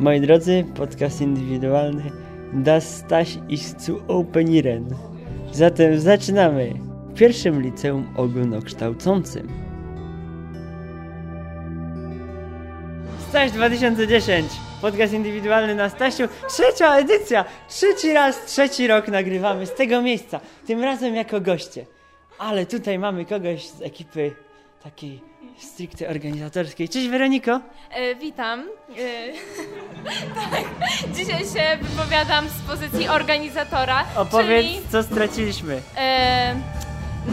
Moi drodzy, podcast indywidualny Das Staś ist zu openieren. Zatem zaczynamy w pierwszym liceum ogólnokształcącym. Staś 2010, podcast indywidualny na Stasiu, trzecia edycja, trzeci raz, trzeci rok nagrywamy z tego miejsca, tym razem jako goście. Ale tutaj mamy kogoś z ekipy takiej stricte organizatorskiej. Cześć Weroniko! E, witam. E, tak, dzisiaj się wypowiadam z pozycji organizatora. Opowiedz, Czyli, co straciliśmy. e,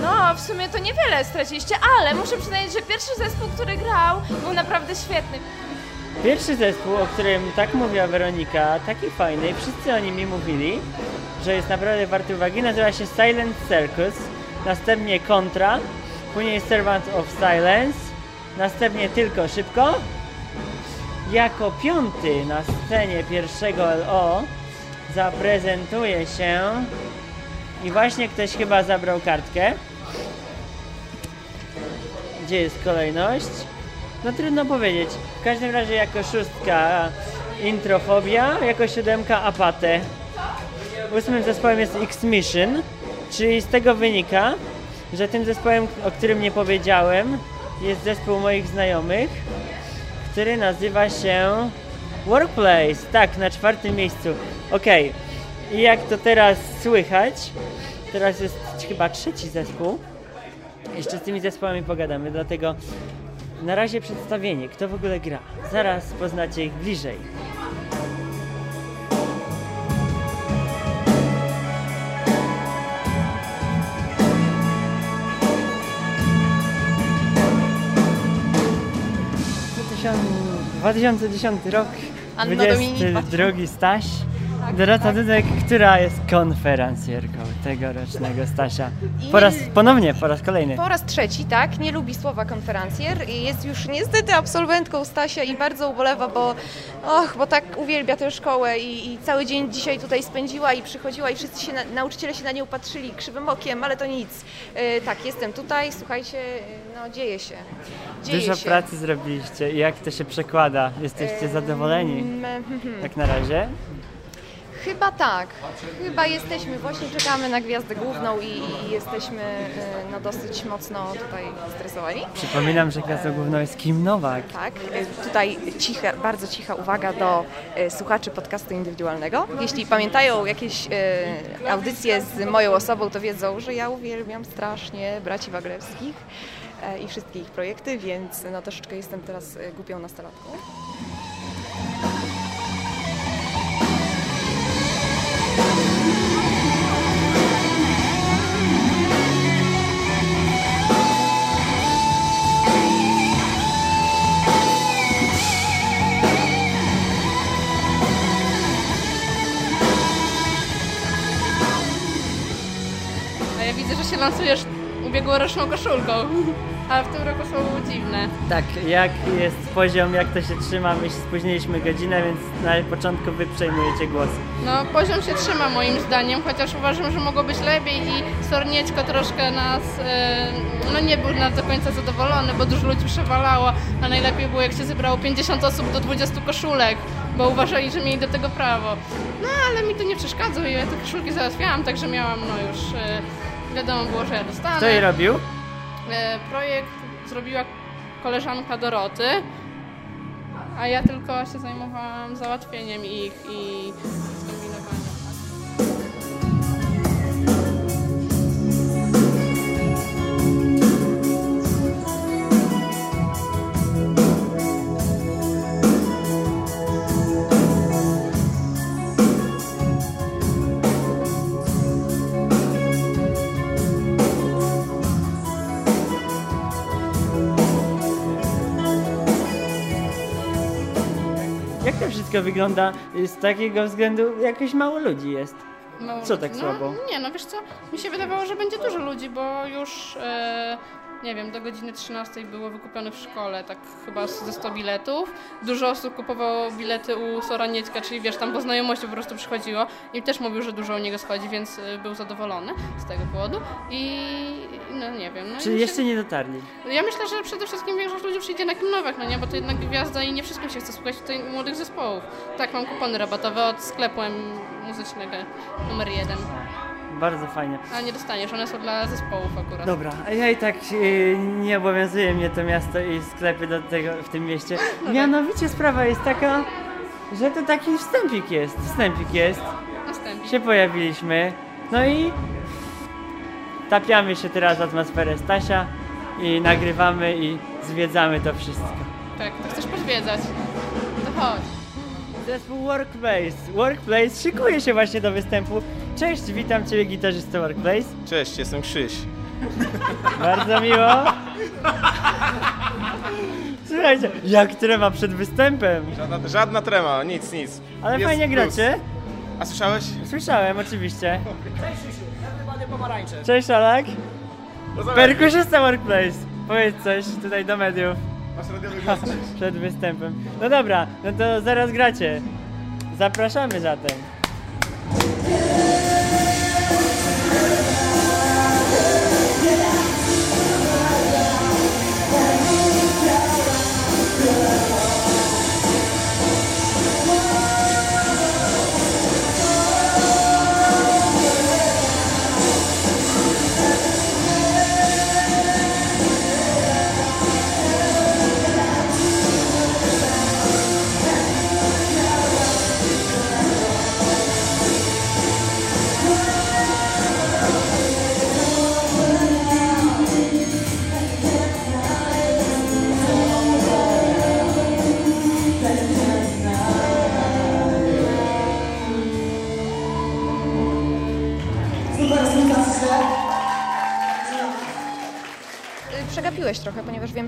no, w sumie to niewiele straciliście, ale muszę przyznać, że pierwszy zespół, który grał, był naprawdę świetny. Pierwszy zespół, o którym tak mówiła Weronika, taki fajny, i wszyscy o nim mi mówili, że jest naprawdę warty uwagi, nazywa się Silent Circus, następnie Contra, później Servant of Silence, następnie Tylko Szybko. Jako piąty na scenie pierwszego LO zaprezentuje się i właśnie ktoś chyba zabrał kartkę. Gdzie jest kolejność? No trudno powiedzieć. W każdym razie jako szóstka introfobia, jako siódemka apatę. Ósmym zespołem jest X-Mission, czyli z tego wynika, że tym zespołem, o którym nie powiedziałem, jest zespół moich znajomych, który nazywa się Workplace. Tak, na czwartym miejscu. Okej. I jak to teraz słychać, teraz jest chyba trzeci zespół. Jeszcze z tymi zespołami pogadamy, dlatego na razie przedstawienie, kto w ogóle gra. Zaraz poznacie ich bliżej. 2010 rok, Anno 22 Domini. Staś. Tak, Dorota tak. Dudek, która jest konferencjerką tegorocznego Stasia. Po raz, ponownie, po raz kolejny. Po raz trzeci, tak, nie lubi słowa konferencjer jest już niestety absolwentką Stasia i bardzo ubolewa, bo, och, bo tak uwielbia tę szkołę i, i cały dzień dzisiaj tutaj spędziła i przychodziła i wszyscy się, na, nauczyciele się na nią patrzyli krzywym okiem, ale to nic. E, tak, jestem tutaj, słuchajcie, no dzieje się. Dzieje Dużo się. pracy zrobiliście i jak to się przekłada? Jesteście zadowoleni? Hmm, Jak na razie? Chyba tak. Chyba jesteśmy, właśnie czekamy na gwiazdę główną i, i jesteśmy e, no, dosyć mocno tutaj stresowani. Przypominam, że gwiazdą główną jest Kim Nowak. Tak, e, tutaj ciche, bardzo cicha uwaga do e, słuchaczy podcastu indywidualnego. Jeśli pamiętają jakieś audycje z moją osobą, to wiedzą, że ja uwielbiam strasznie braci Waglewskich i wszystkie ich projekty, więc no, troszeczkę jestem teraz głupią nastolatką. Się lansujesz ubiegłoroczną koszulką. A w tym roku są dziwne. Tak, jak jest poziom, jak to się trzyma? My się spóźniliśmy godzinę, więc na początku wy przejmujecie głos. No, poziom się trzyma moim zdaniem, chociaż uważam, że mogło być lepiej i Sornieczko troszkę nas, e, no nie był nas do końca zadowolony, bo dużo ludzi przewalało, a najlepiej było jak się zebrało 50 osób do 20 koszulek, bo uważali, że mieli do tego prawo. No, ale mi to nie przeszkadza i ja te koszulki załatwiałam, także miałam, no już e, wiadomo było, że ja dostanę. Kto je robił? E, projekt zrobiła koleżanka Doroty, a ja tylko się zajmowałam załatwieniem ich i wszystko wygląda z takiego względu, jakoś mało ludzi jest? No, Co tak no, słabo? Nie, no wiesz co, mi się wydawało, że będzie dużo ludzi, bo już e, nie wiem, do godziny 13 było wykupionych w szkole tak chyba ze 100 biletów. Dużo osób kupowało bilety u Soraniecka, czyli wiesz, tam po znajomości po prostu przychodziło i też mówił, że dużo u niego schodzi, więc e, był zadowolony z tego powodu. I no nie wiem. No i Czy myślę- jeszcze nie dotarli? Ja myślę, że przede wszystkim większość ludzi przyjdzie na Kimnowek, no nie, bo to jednak gwiazda i nie wszystkim się chce słuchać tutaj młodych zespołów. Tak, mam kupony rabatowe od sklepu muzycznego numer jeden, Bardzo fajnie. a nie dostaniesz, one są dla zespołów akurat. Dobra, ja i tak e, nie obowiązuje mnie to miasto i sklepy do tego w tym mieście. Mianowicie sprawa jest taka, że to taki wstępik jest. Wstępik jest. Następnie. Się pojawiliśmy. No i tapiamy się teraz w atmosferę Stasia i nagrywamy i zwiedzamy to wszystko. Tak, to chcesz pozwiedzać. To chodź. Zespół Workplace. Workplace szykuje się właśnie do występu. Cześć, witam Ciebie gitarzysto Workplace. Cześć, jestem Krzyś. Bardzo miło. Słuchajcie, jak trema przed występem. Żadna, żadna trema, nic, nic. Ale Jest fajnie plus. gracie. A słyszałeś? Słyszałem oczywiście. Cześć Alak. Pozdrawiam. Perkuszysta Workplace. Powiedz coś tutaj do mediów Masz radiowy głos. przed występem. No dobra, no to zaraz gracie. Zapraszamy zatem. Y,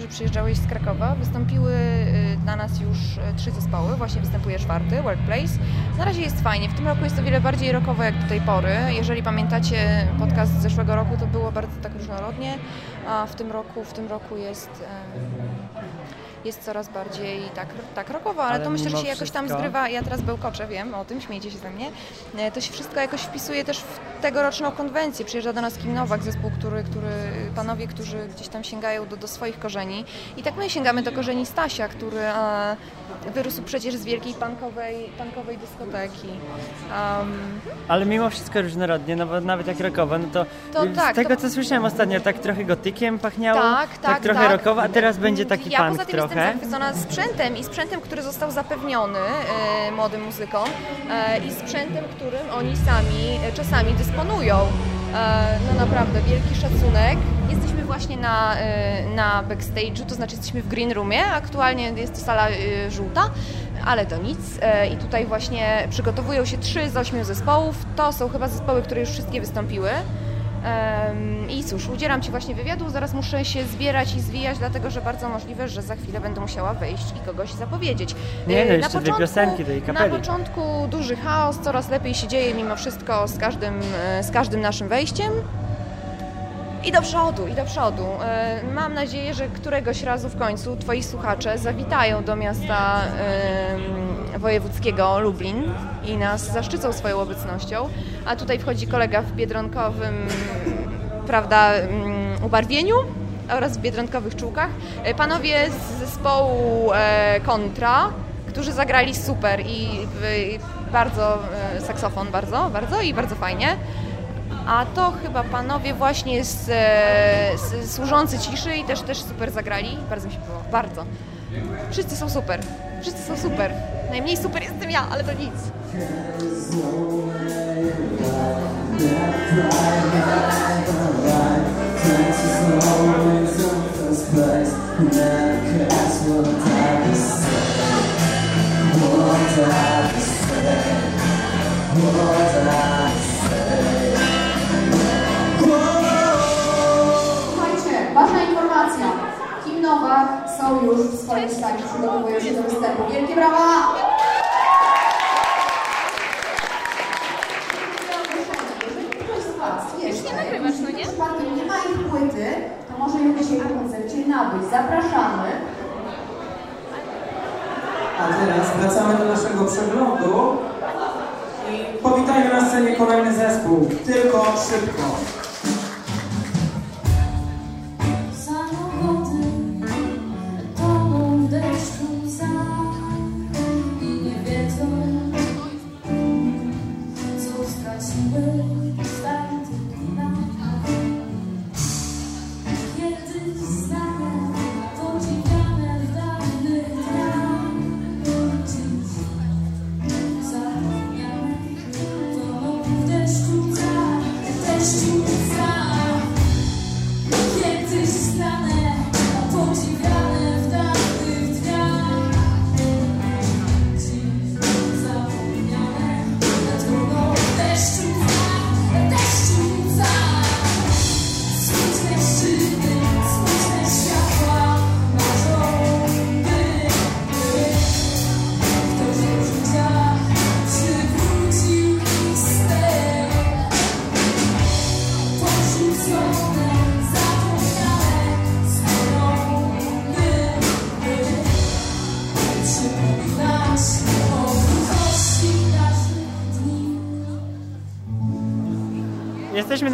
że przyjeżdżałeś z Krakowa. Wystąpiły y, dla nas już y, trzy zespoły, właśnie występuje czwarty, Workplace. Na razie jest fajnie. W tym roku jest o wiele bardziej rockowo jak do tej pory. Jeżeli pamiętacie podcast z zeszłego roku, to było bardzo tak różnorodnie, a w tym roku, w tym roku jest... em, jest coraz bardziej tak, tak rockowo, ale, Ale to myślę, że się jakoś tam wszystko- zgrywa. Ja teraz bełkoczę, wiem o tym, śmiejcie się ze mnie. To się wszystko jakoś wpisuje też w tegoroczną konwencję. Przyjeżdża do nas Kim Nowak, zespół, który, który panowie, którzy gdzieś tam sięgają do, do swoich korzeni. I tak my sięgamy do korzeni Stasia, który wyrósł przecież z wielkiej punkowej, punkowej dyskoteki. Um, Ale mimo wszystko różnorodnie, no bo nawet jak rockowo, no to, To z tak, tego to- co słyszałem ostatnio, tak trochę gotykiem pachniało, Tak, tak, trochę tak. a teraz będzie taki ja punk poza tym trochę. jestem zachwycona sprzętem i sprzętem, który został zapewniony e, młodym muzykom e, i sprzętem, którym oni sami e, czasami dysponują. E, no naprawdę, wielki szacunek. Właśnie na, e, na backstage'u, to znaczy jesteśmy w green roomie. Aktualnie jest to sala e, żółta, ale to nic. E, I tutaj właśnie przygotowują się trzy z ośmiu zespołów. To są chyba zespoły, które już wszystkie wystąpiły. I cóż, udzielam Ci właśnie wywiadu, zaraz muszę się zbierać i zwijać, dlatego że bardzo możliwe, że za chwilę będę musiała wyjść i kogoś zapowiedzieć. Nie, no, jeszcze dwie piosenki tej kapeli. Na początku duży chaos, coraz lepiej się dzieje mimo wszystko z każdym, z każdym naszym wejściem. I do przodu, i do przodu. E, Mam nadzieję, że któregoś razu w końcu Twoi słuchacze zawitają do miasta wojewódzkiego Lublin i nas zaszczycą swoją obecnością. A tutaj wchodzi kolega w biedronkowym, prawda, mm, ubarwieniu oraz w biedronkowych czółkach. E, Panowie z zespołu e, Kontra, którzy zagrali super i bardzo, saksofon bardzo, bardzo i bardzo fajnie. A to chyba panowie właśnie z, e, z służący ciszy i też, też super zagrali. Bardzo mi się podobało. Bardzo. Wszyscy są super. Wszyscy są super. Najmniej super jestem ja, ale to nic. Słuchajcie, Nowak są już w swoim stanie, przygotowują się do występu. Wielkie brawa! Jeżeli ktoś z Was jeszcze nie nagrywasz, no nie? przypadkiem nie ma ich płyty, to może ją dzisiaj po koncercie nabyć. Zapraszamy. A teraz wracamy do naszego przeglądu i powitajmy na scenie kolejny zespół. Tylko szybko.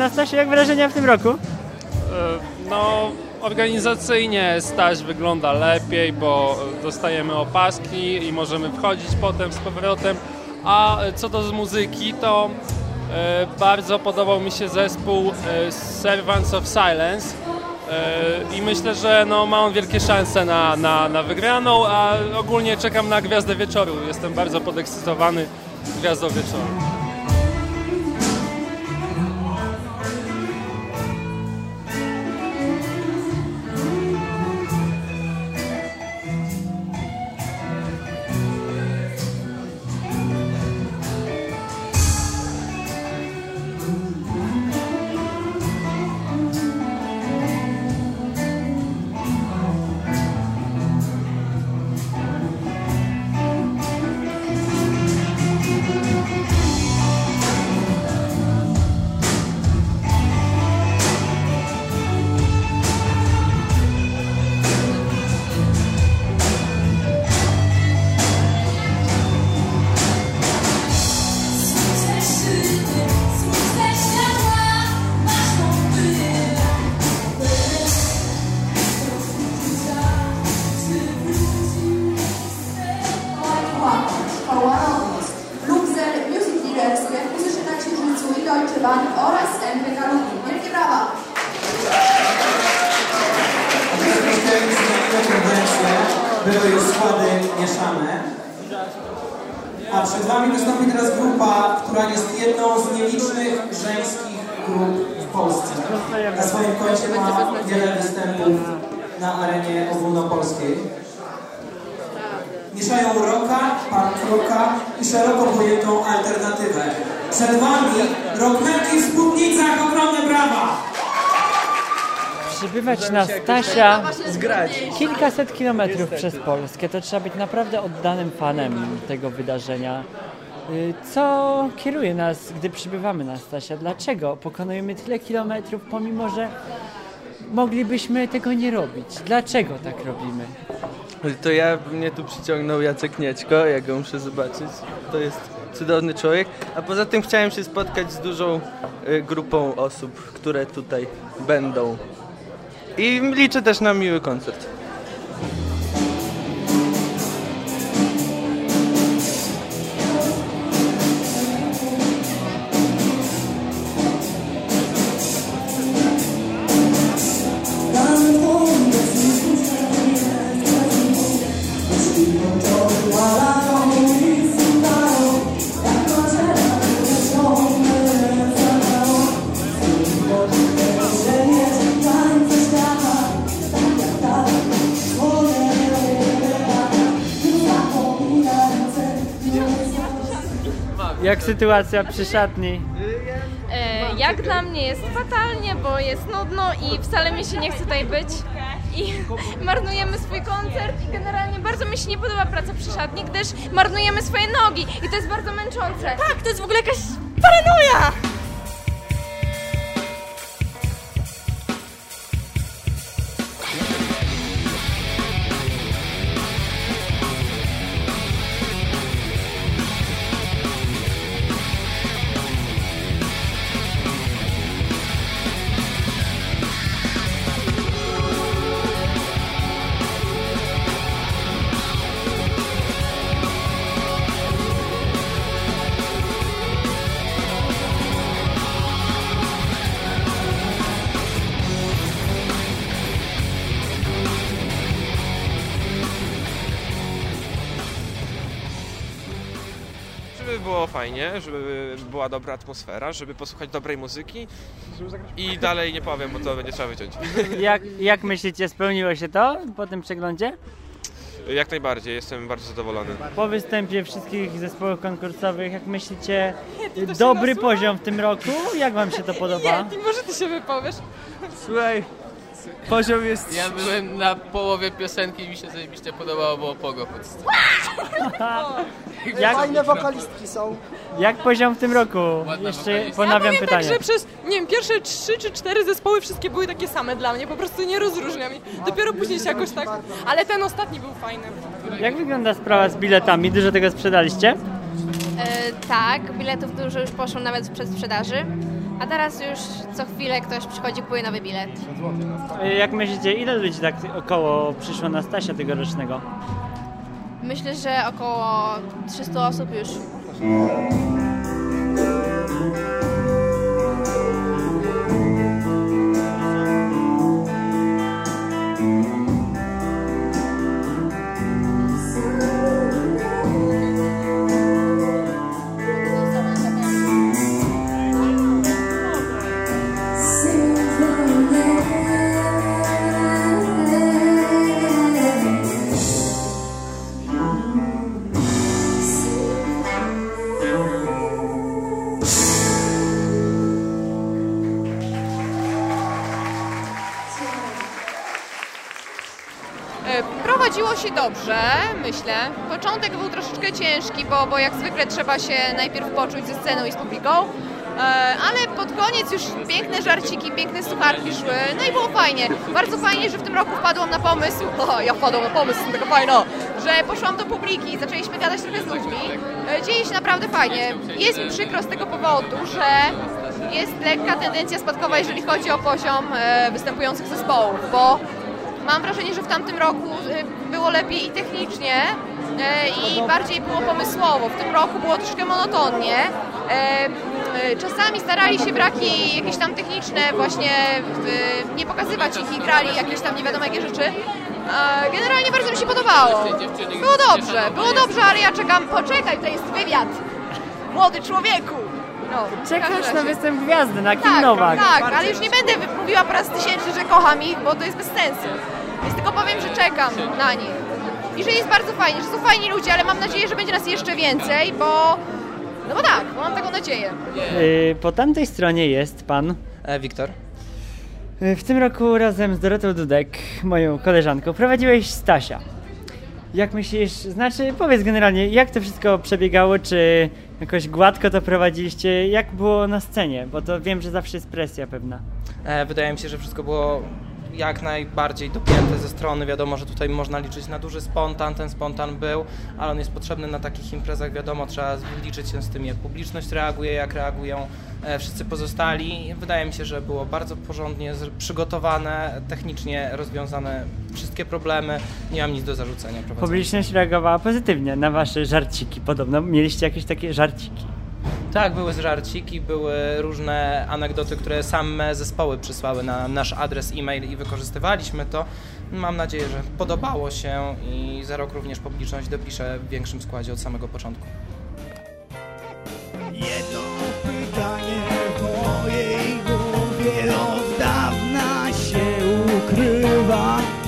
Na Stasie, jak wrażenia w tym roku? E, No, organizacyjnie staż wygląda lepiej, bo dostajemy opaski i możemy wchodzić potem z powrotem. A co do z muzyki, to e, bardzo podobał mi się zespół e, Servants of Silence. I myślę, że no, ma on wielkie szanse na, na, na wygraną, a ogólnie czekam na Gwiazdę Wieczoru. Jestem bardzo podekscytowany Gwiazdą Wieczoru. Przed Wami wystąpi teraz grupa, która jest jedną z nielicznych żeńskich grup w Polsce. Na swoim koncie ma wiele występów na arenie ogólnopolskiej. Mieszają rocka, punk rocka i szeroko pojętą alternatywę. Przed Wami rockmenki w spódnicach, ogromne brawa! Przybywać na Stasia kilkaset kilometrów przez Polskę, to trzeba być naprawdę oddanym fanem tego wydarzenia. Y, Co kieruje nas, gdy przybywamy na Stasia? Dlaczego pokonujemy tyle kilometrów, pomimo że moglibyśmy tego nie robić? Dlaczego tak robimy? To ja mnie tu przyciągnął Jacek Nieczko, ja go muszę zobaczyć. To jest cudowny człowiek. A poza tym chciałem się spotkać z dużą y, grupą osób, które tutaj będą. I liczę też na miły koncert. Sytuacja przy szatni? E, jak dla mnie jest fatalnie, bo jest nudno i wcale mi się nie chce tutaj być. I marnujemy swój koncert i generalnie bardzo mi się nie podoba praca przy szatni, gdyż marnujemy swoje nogi i to jest bardzo męczące. Tak, to jest w ogóle jakaś paranoja! Fajnie, żeby była dobra atmosfera, żeby posłuchać dobrej muzyki i dalej nie powiem, bo to będzie trzeba wyciąć. Jak, jak myślicie, spełniło się to po tym przeglądzie? Jak najbardziej, jestem bardzo zadowolony. Po występie wszystkich zespołów konkursowych, jak myślicie, dobry poziom w tym roku? Jak wam się to podoba? może ty się wypowiesz? Słuchaj, poziom jest... Ja byłem na połowie piosenki i mi się zajebiście podobało, było pogo pod Jak, Fajne wokalistki są. jak poziom w tym roku? Jeszcze ponawiam pytanie. tak, przez, nie wiem, pierwsze trzy czy cztery zespoły wszystkie były takie same dla mnie, po prostu nie rozróżniam. i Dopiero później się jakoś tak, ale ten ostatni był fajny. Jak wygląda sprawa z biletami? Dużo tego sprzedaliście? E, tak, biletów dużo już poszło nawet w przedsprzedaży. A teraz już co chwilę ktoś przychodzi, kupuje nowy bilet. Y, Jak myślicie, ile ludzi tak około przyszło na Stasia tegorocznego? Myślę, że około 300 osób już. Ciężki, bo, bo jak zwykle trzeba się najpierw poczuć ze sceną i z publiką. E, Ale pod koniec już piękne żarciki, piękne sucharki szły, no i było fajnie. Bardzo fajnie, że w tym roku wpadłam na pomysł, o, ja wpadłam na pomysł, taka fajna, że poszłam do publiki, zaczęliśmy gadać trochę z ludźmi. E, Dzieje się naprawdę fajnie. Jest mi przykro z tego powodu, że jest lekka tendencja spadkowa, jeżeli chodzi o poziom e, występujących zespołów, bo Mam wrażenie, że w tamtym roku było lepiej i technicznie e, i bardziej było pomysłowo. W tym roku było troszkę monotonnie. E, y, Czasami starali się braki jakieś tam techniczne właśnie nie pokazywać ich i grali jakieś tam nie wiadomo jakie rzeczy. E, Generalnie bardzo mi się podobało. Było dobrze, było dobrze, ale ja czekam. Poczekaj, to jest wywiad. Młody człowieku. No, Czekasz na występ gwiazdy, na Kim Tak, Nowak. tak, ale już nie będę mówiła po raz tysięczny, że kocham ich, bo to jest bez sensu. Więc tylko powiem, że czekam na nich. I że jest bardzo fajnie, że są fajni ludzie, ale mam nadzieję, że będzie nas jeszcze więcej, bo... No bo tak, bo mam taką nadzieję. Y, Po tamtej stronie jest pan. Wiktor. Y, W tym roku razem z Dorotą Dudek, moją koleżanką, prowadziłeś Stasia. Jak myślisz, znaczy powiedz generalnie, jak to wszystko przebiegało, czy jakoś gładko to prowadziliście, jak było na scenie, bo to wiem, że zawsze jest presja pewna. E, wydaje mi się, że wszystko było jak najbardziej dopięte ze strony. Wiadomo, że tutaj można liczyć na duży spontan, ten spontan był, ale on jest potrzebny na takich imprezach. Wiadomo, trzeba liczyć się z tym, jak publiczność reaguje, jak reagują e, wszyscy pozostali. Wydaje mi się, że było bardzo porządnie przygotowane, technicznie rozwiązane wszystkie problemy. Nie mam nic do zarzucenia. Publiczność reagowała pozytywnie na wasze żarciki, podobno mieliście jakieś takie żarciki. Tak, były żarciki, były różne anegdoty, które same zespoły przysłały na nasz adres e-mail i wykorzystywaliśmy to. Mam nadzieję, że podobało się i za rok również publiczność dopisze w większym składzie od samego początku. Jedno pytanie w mojej głowie od dawna się ukrywa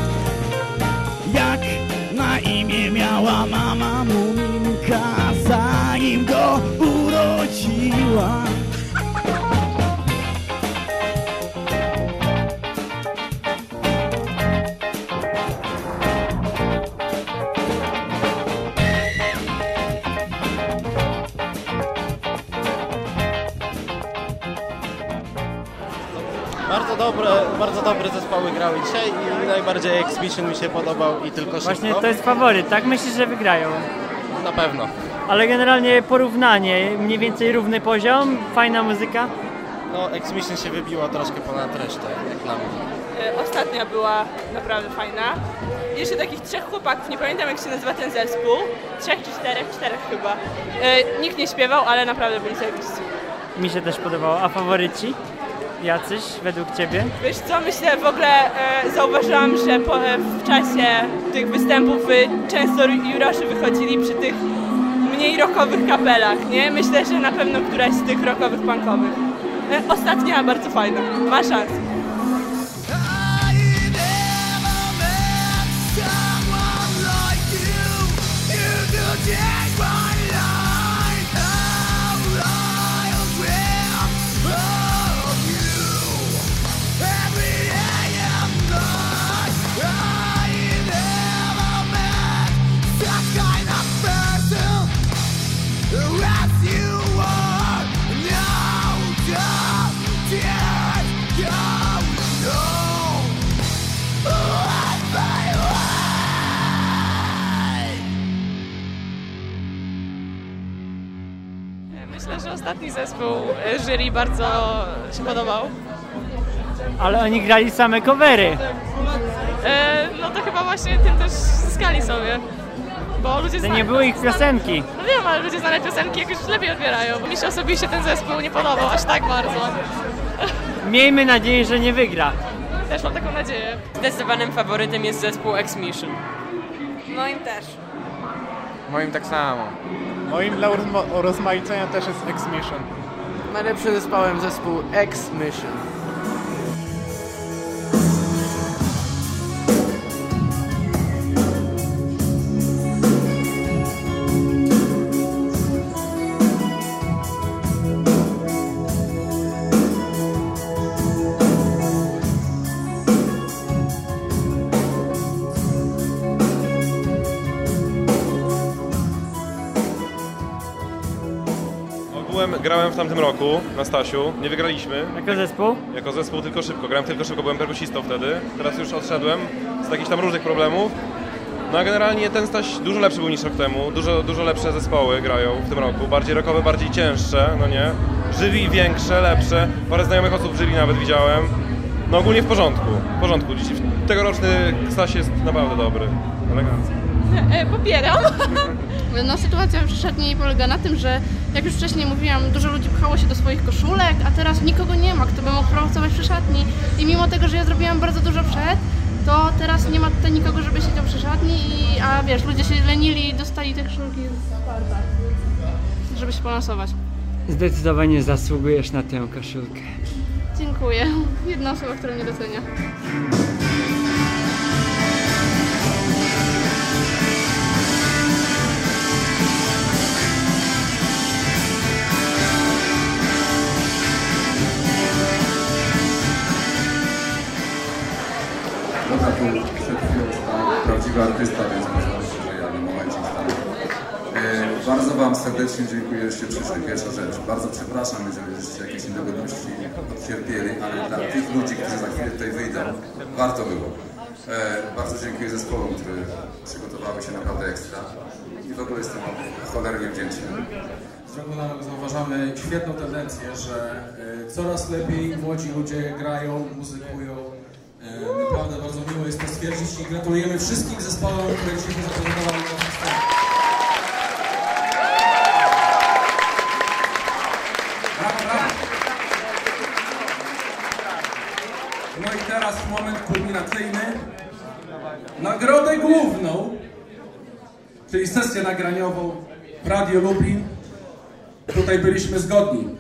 dobre, bardzo dobre zespoły grały dzisiaj i najbardziej Exhibition mi się podobał i tylko szybko. Właśnie to jest faworyt, tak? Myślisz, że wygrają? Na pewno. Ale generalnie porównanie, mniej więcej równy poziom, fajna muzyka. No, Exhibition się wybiła troszkę ponad resztę, jak dla mnie. Ostatnia była naprawdę fajna. Jeszcze takich trzech chłopaków, nie pamiętam jak się nazywa ten zespół. Trzech czy czterech, czterech chyba. E, nikt nie śpiewał, ale naprawdę byli zajebisty. Mi się też podobało. A faworyci? Jacyś według ciebie? Wiesz co, myślę w ogóle e, zauważyłam, że po, e, w czasie tych występów e, często jurorzy wychodzili przy tych mniej rockowych kapelach, nie? Myślę, że na pewno któraś z tych rockowych, punkowych. E, ostatnia bardzo fajna, ma szansę. Ostatni zespół jury bardzo się podobał. Ale oni grali same covery. E, no to chyba właśnie tym też zyskali sobie. Bo ludzie To znali nie były ich piosenki. No wiem, ale ludzie znane piosenki jakoś lepiej odbierają. Mi się osobiście ten zespół nie podobał aż tak bardzo. Miejmy nadzieję, że nie wygra. Też mam taką nadzieję. Zdecydowanym faworytem jest zespół X-Mission. Moim też. Moim tak samo. Moim dla urozma- urozmaicenia też jest X-Mission. Najlepszym zespołem zespół X-Mission. Grałem w tamtym roku na Stasiu, nie wygraliśmy. Jako zespół? Jako zespół tylko szybko, grałem tylko szybko, byłem perkusistą wtedy. Teraz już odszedłem z jakichś tam różnych problemów. No a generalnie ten Staś dużo lepszy był niż rok temu, dużo, dużo lepsze zespoły grają w tym roku, bardziej rockowe, bardziej cięższe, no nie? Żywi większe, lepsze, parę znajomych osób jury nawet widziałem. No ogólnie w porządku, w porządku. Tegoroczny Staś jest naprawdę dobry, elegancki. E, popieram. No sytuacja w szatni polega na tym, że jak już wcześniej mówiłam, dużo ludzi pchało się do swoich koszulek, a teraz nikogo nie ma, kto by mógł pracować przy szatni. I mimo tego, że ja zrobiłam bardzo dużo przed, to teraz nie ma tutaj nikogo, żeby siedział przy szatni, i, a wiesz, ludzie się lenili i dostali te koszulki z farta, żeby się polansować. Zdecydowanie zasługujesz na tę koszulkę. Dziękuję. Jedna osoba, która mnie docenia. Tu przed chwilą stał prawdziwy artysta, więc można powiedzieć, że ja na momencie stałem. E, bardzo Wam serdecznie dziękuję, że przyszli. Pierwsza rzecz, bardzo przepraszam, jeżeli żeście jakieś niedogodności odcierpieli, ale dla tych ludzi, którzy za chwilę tutaj wyjdą, warto było. E, bardzo dziękuję zespołom, które przygotowały się naprawdę ekstra i w ogóle jestem cholernie wdzięczny. Z zauważamy świetną tendencję, że e, coraz lepiej młodzi ludzie grają, muzykują. E, Naprawdę bardzo miło jest to stwierdzić i gratulujemy wszystkim zespołom, które dzisiaj zaprezentowały. Brawo, brawo. No i teraz moment kulminacyjny. Nagrodę główną, czyli sesję nagraniową w Radio Lublin. Tutaj byliśmy zgodni.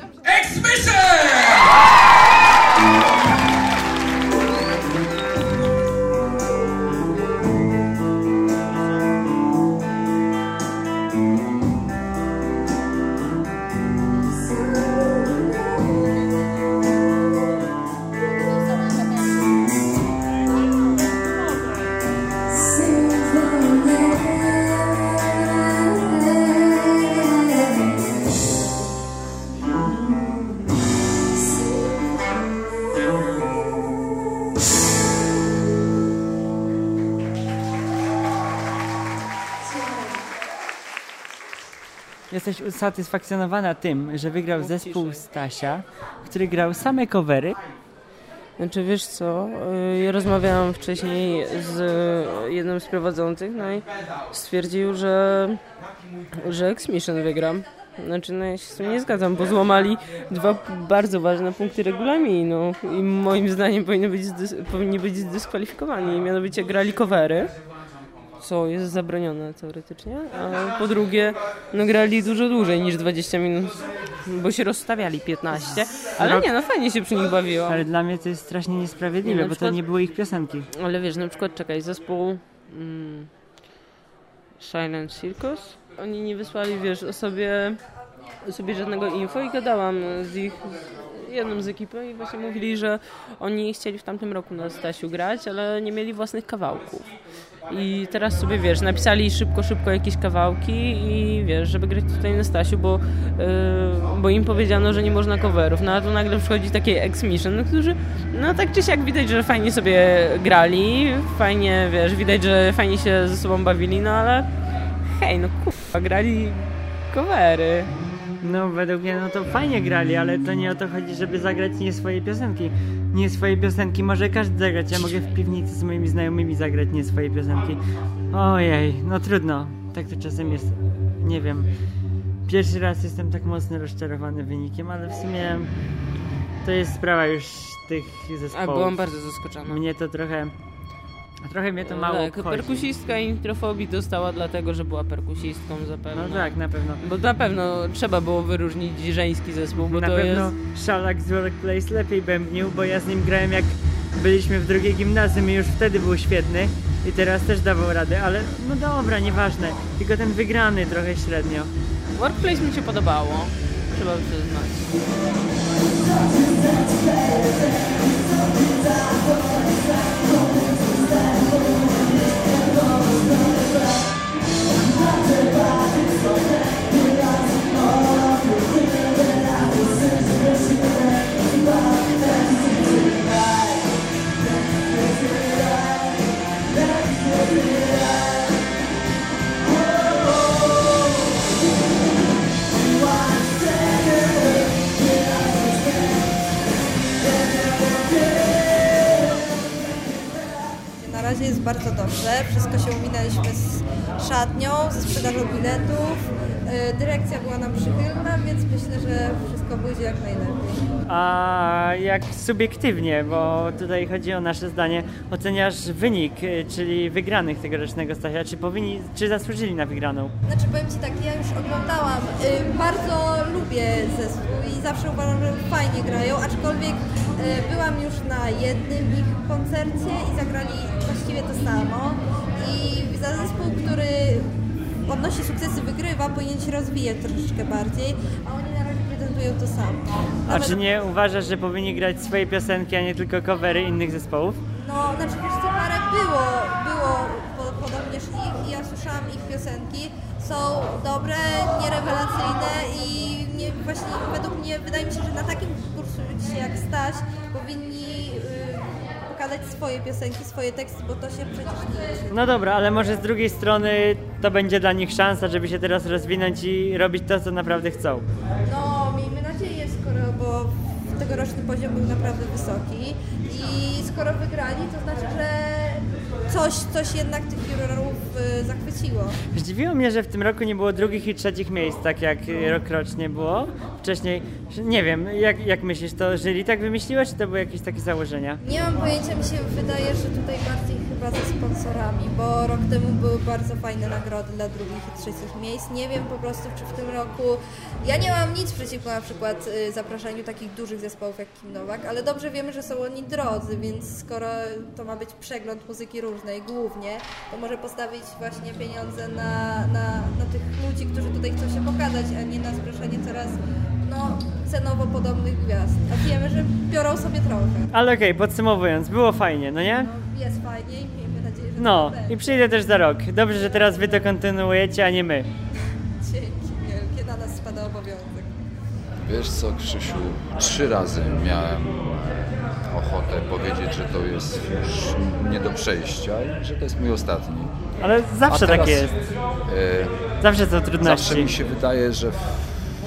Usatysfakcjonowana tym, że wygrał zespół Stasia, który grał same covery. Znaczy wiesz co, y, ja rozmawiałam wcześniej z jednym z prowadzących, no i stwierdził, że, że X-Mission wygra. Znaczy no ja się z tym nie zgadzam, bo złamali dwa bardzo ważne punkty regulaminu i moim zdaniem powinni być, powinni być zdyskwalifikowani. Mianowicie grali covery, co jest zabronione teoretycznie, a po drugie no grali dużo dłużej niż 20 minut, bo się rozstawiali 15, ale nie no fajnie się przy nich bawiło. Ale dla mnie to jest strasznie niesprawiedliwe, Na bo to nie były ich piosenki. Ale wiesz, na przykład, czekaj, zespół mm, Silent Circus, oni nie wysłali, wiesz, o sobie, o sobie żadnego info i gadałam z ich, z jedną z ekipy i właśnie mówili, że oni chcieli w tamtym roku na Stasiu grać, ale nie mieli własnych kawałków. I teraz sobie, wiesz, napisali szybko, szybko jakieś kawałki i wiesz, żeby grać tutaj na Stasiu, bo, yy, bo im powiedziano, że nie można coverów. No a tu nagle przychodzi takie X-Mission, którzy, no tak czy siak widać, że fajnie sobie grali, fajnie, wiesz, widać, że fajnie się ze sobą bawili, no ale hej, no kurwa, grali covery. No według mnie no to fajnie grali, ale to nie o to chodzi, żeby zagrać nie swoje piosenki. Nie swoje piosenki może każdy zagrać. Ja mogę w piwnicy z moimi znajomymi zagrać nie swoje piosenki. Ojej, no trudno. Tak to czasem jest. Nie wiem. Pierwszy raz jestem tak mocno rozczarowany wynikiem, ale w sumie to jest sprawa już tych zespołów. A byłam bardzo zaskoczona. Mnie to trochę... Trochę mnie to mało tak, obchodzi. perkusistka introfobii dostała dlatego, że była perkusistką zapewne. No tak, na pewno. Bo na pewno trzeba było wyróżnić żeński zespół, bo na to pewno jest... Szalak z Workplace lepiej bębnił, bo ja z nim grałem jak byliśmy w drugiej gimnazjum i już wtedy był świetny i teraz też dawał radę, ale no dobra, nieważne. Tylko ten wygrany trochę średnio. Workplace mi się podobało, trzeba przyznać. Bardzo dobrze. Wszystko się uminęliśmy z szatnią, ze sprzedażą biletów. Yy, Dyrekcja była nam przychylna, więc myślę, że wszystko pójdzie jak najlepiej. A jak subiektywnie, bo tutaj chodzi o nasze zdanie, oceniasz wynik, y, czyli wygranych tegorocznego Stasia, czy powinni, czy zasłużyli na wygraną? Znaczy powiem Ci tak, ja już oglądałam, y, bardzo lubię zespół i zawsze uważam, że fajnie grają, aczkolwiek y, byłam już na jednym ich koncercie i zagrali właściwie to samo i za zespół, który odnosi sukcesy, wygrywa, powinien się rozwijać troszeczkę bardziej, a oni na razie prezentują to samo. A czy nie uważasz, że powinni grać swoje piosenki, a nie tylko covery innych zespołów? No, znaczy wiesz co, parę było, było po, podobnież ich i ja słyszałam ich piosenki. Są dobre, nierewelacyjne i nie, właśnie według mnie, wydaje mi się, że na takim kursie jak Staś powinni swoje piosenki, swoje teksty, bo to się przecież liczy. No dobra, ale może z drugiej strony to będzie dla nich szansa, żeby się teraz rozwinąć i robić to, co naprawdę chcą. No, miejmy nadzieję, skoro, bo tegoroczny poziom był naprawdę wysoki i skoro wygrali, to znaczy, że coś, coś jednak tych jurorów y, zachwyciło. Zdziwiło mnie, że w tym roku nie było drugich i trzecich miejsc, tak jak rokrocznie było wcześniej. Nie wiem, jak, jak myślisz, to jury tak wymyśliło, czy to były jakieś takie założenia? Nie mam pojęcia, mi się wydaje, że tutaj bardziej chyba ze sponsorami, bo rok temu były bardzo fajne nagrody dla drugich i trzecich miejsc. Nie wiem po prostu, czy w tym roku... Ja nie mam nic przeciwko na przykład y, zapraszaniu takich dużych zespołów jak Kim Nowak, ale dobrze wiemy, że są oni drodzy, więc skoro to ma być przegląd muzyki różnej głównie, to może postawić właśnie pieniądze na, na, na tych ludzi, którzy tutaj chcą się pokazać, a nie na zapraszanie coraz no, cenowo podobnych gwiazd. A wiemy, że biorą sobie trochę. Ale okej, podsumowując, było fajnie, no nie? Jest fajnie i miejmy nadzieję, że No, tak będzie. i przyjdę też za rok. Dobrze, że teraz wy to kontynuujecie, a nie my. Dzięki wielkie, na nas spada obowiązek. Wiesz co, Krzysiu, trzy razy miałem ochotę powiedzieć, że to jest już nie do przejścia i że to jest mój ostatni. Ale zawsze A teraz, tak jest. e, Zawsze są trudności. Zawsze mi się wydaje, że w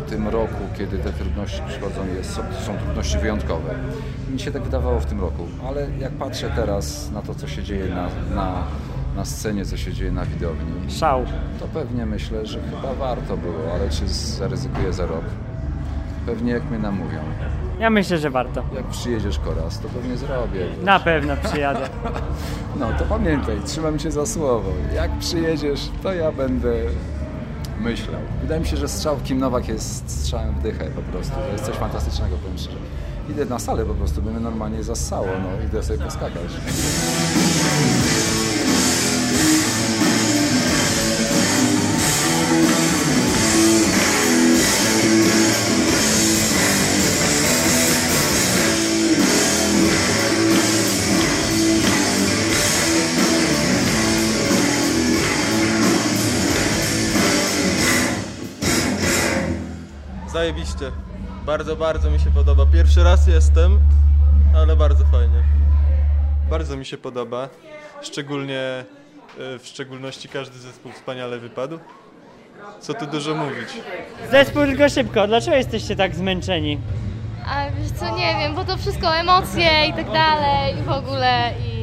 tym roku, kiedy te trudności przychodzą, jest, są, są trudności wyjątkowe. Mi się tak wydawało w tym roku, ale jak patrzę teraz na to, co się dzieje na, na, na scenie, co się dzieje na widowni, Szał. to pewnie myślę, że chyba warto było, ale czy zaryzykuję za rok? Pewnie jak mnie namówią. Ja myślę, że warto. Jak przyjedziesz koraz, to pewnie zrobię. Na pewno przyjadę. No to pamiętaj, trzymam cię za słowo. Jak przyjedziesz, to ja będę myślał. Wydaje mi się, że strzał Kim Nowak jest strzałem w dychę po prostu. To jest coś fantastycznego, powiem szczerze. Idę na salę po prostu, by mnie normalnie zassało, no idę sobie poskakać. Zajebiście. Bardzo, bardzo mi się podoba. Pierwszy raz jestem, ale bardzo fajnie. Bardzo mi się podoba. Szczególnie, e, w szczególności każdy zespół wspaniale wypadł. co tu dużo mówić. Zespół tylko szybko, dlaczego jesteście tak zmęczeni? A wiesz co, nie wiem, bo to wszystko emocje i tak dalej i w ogóle i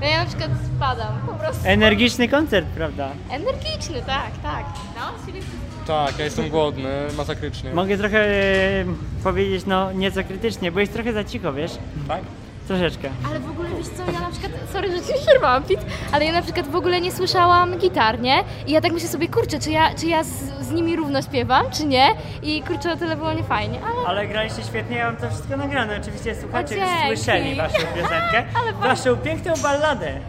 no. Ja na przykład spadam, po prostu. Energiczny koncert, prawda? Energiczny, tak, tak. No, Filip? Tak, ja jestem głodny, masakrycznie. Mogę trochę e, powiedzieć, no nieco krytycznie, bo jest trochę za cicho, wiesz? Tak? Troszeczkę. Ale w ogóle wiesz co, ja na przykład, sorry, że ci przerwałam, Pit, ale ja na przykład w ogóle nie słyszałam gitar, nie? I ja tak myślę sobie, kurczę, czy ja, czy ja z, z nimi równo śpiewam, czy nie? I kurczę, o tyle było niefajnie, ale... Ale graliście świetnie, ja mam to wszystko nagrane. Oczywiście słuchacze już słyszeli waszą piosenkę, Ale wa- waszą piękną balladę.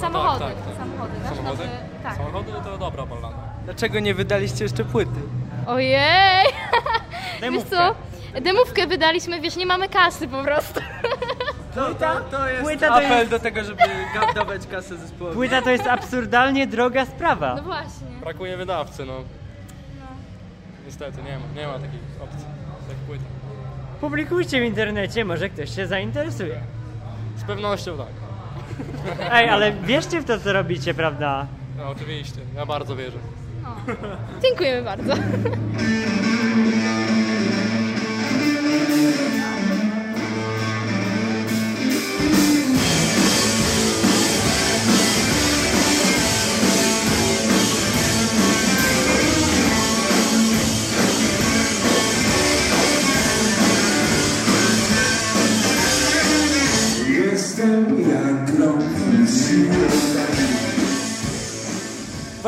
Samochody, tak, tak. samochody, wiesz? Samochody? Znaczy, tak. Samochody to dobra ballada. Dlaczego nie wydaliście jeszcze płyty? Ojej! Wiesz Demówkę. co, demówkę wydaliśmy, wiesz, nie mamy kasy po prostu. Płyta, To jest płyta to apel jest, do tego, żeby dawać kasę zespołowi. płyta to jest absurdalnie droga sprawa. No właśnie. Brakuje wydawcy, no. Niestety, nie ma, nie ma takiej opcji, jak płyta. Publikujcie w internecie, może ktoś się zainteresuje. Z pewnością tak. Ej, ale wierzcie w to, co robicie, prawda? No oczywiście, ja bardzo wierzę. Dziękujemy bardzo.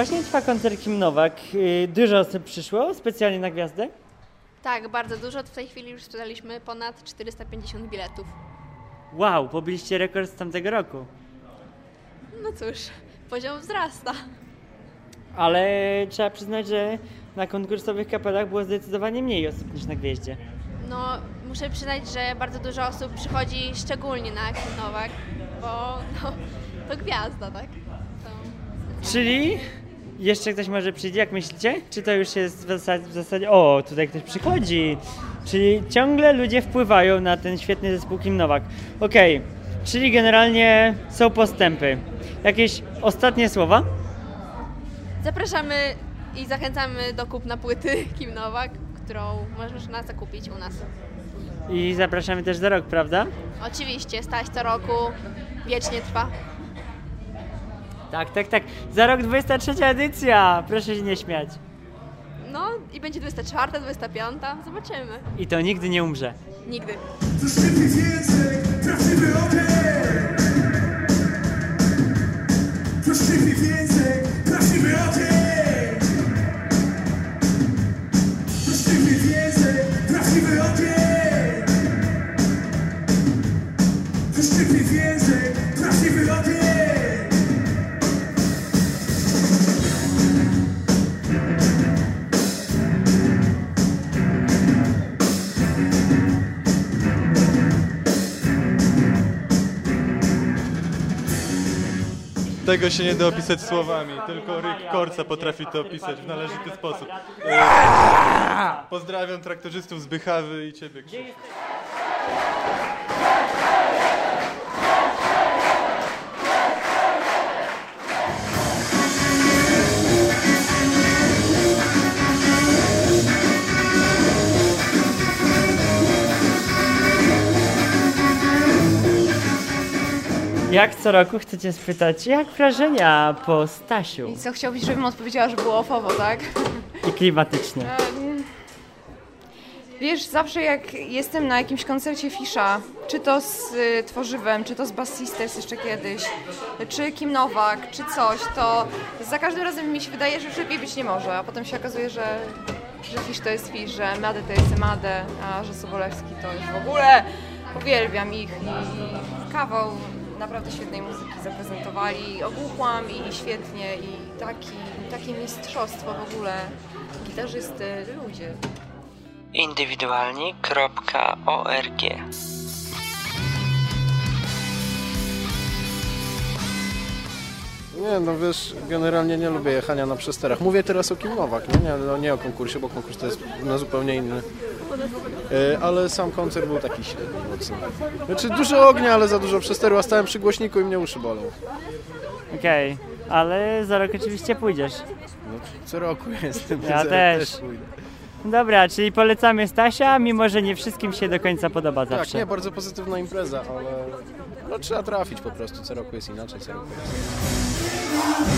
Właśnie trwa koncert Kim Nowak. Y, Dużo osób przyszło specjalnie na gwiazdę. Tak, bardzo dużo. W tej chwili już sprzedaliśmy ponad 450 biletów. Wow, pobiliście rekord z tamtego roku. No cóż, poziom wzrasta. Ale trzeba przyznać, że na konkursowych kapelach było zdecydowanie mniej osób niż na gwieździe. No, muszę przyznać, że bardzo dużo osób przychodzi szczególnie na Kim Nowak, bo no, to gwiazda, tak? Czyli jeszcze ktoś może przyjdzie, jak myślicie? Czy to już jest w zasadzie, w zasadzie o, tutaj ktoś przychodzi. Czyli ciągle ludzie wpływają na ten świetny zespół Kim Nowak. Okej, czyli generalnie są postępy. Jakieś ostatnie słowa? Zapraszamy i zachęcamy do kupna płyty Kim Nowak, którą można zakupić u nas. I zapraszamy też za rok, prawda? Oczywiście, stać co roku, wiecznie trwa. Tak, tak, tak. Za rok 23 edycja. Proszę się nie śmiać. No i będzie 24, 25, zobaczymy. I to nigdy nie umrze. Nigdy. Lepiej więcej, prawdziwy ogień lepiej więcej, prawdziwy ogień Tego się nie da opisać słowami, tylko Rick Korca potrafi to opisać w należyty sposób. Pozdrawiam traktorzystów z Bychawy i Ciebie, Krzysztof. Jak co roku chcecie spytać, jak wrażenia po Stasiu I co chciałbyś, żebym odpowiedziała, że było ofowo, tak? i klimatycznie? Em, Wiesz, zawsze jak jestem na jakimś koncercie Fisza, czy to z y, Tworzywem, czy to z Bass Sisters jeszcze kiedyś, czy Kim Nowak, czy coś, to za każdym razem mi się wydaje, że już lepiej być nie może, a potem się okazuje, że, że Fisz to jest Fisz, że Mady to jest Made, a że Sobolewski to już w ogóle uwielbiam ich i kawał naprawdę świetnej muzyki zaprezentowali, ogłuchłam i świetnie i taki, takie mistrzostwo w ogóle, gitarzysty, ludzie. indywidualni.org Nie, no wiesz, generalnie nie lubię jechania na przesterach. Mówię teraz o Kim Nowak, nie, nie, no nie o konkursie, bo konkurs to jest na zupełnie inny. E, Ale sam koncert był taki średni mocno. Znaczy dużo ognia, ale za dużo przesteru, a stałem przy głośniku i mnie uszy bolą. Okej, ale za rok oczywiście pójdziesz. No co roku jestem. Ja też. pójdę. Dobra, czyli polecamy Stasia, mimo że nie wszystkim się do końca podoba Tak, zawsze. nie, bardzo pozytywna impreza, ale no, trzeba trafić po prostu. Co roku jest inaczej, co roku jest Come on.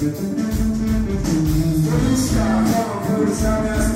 First time, I'm a first time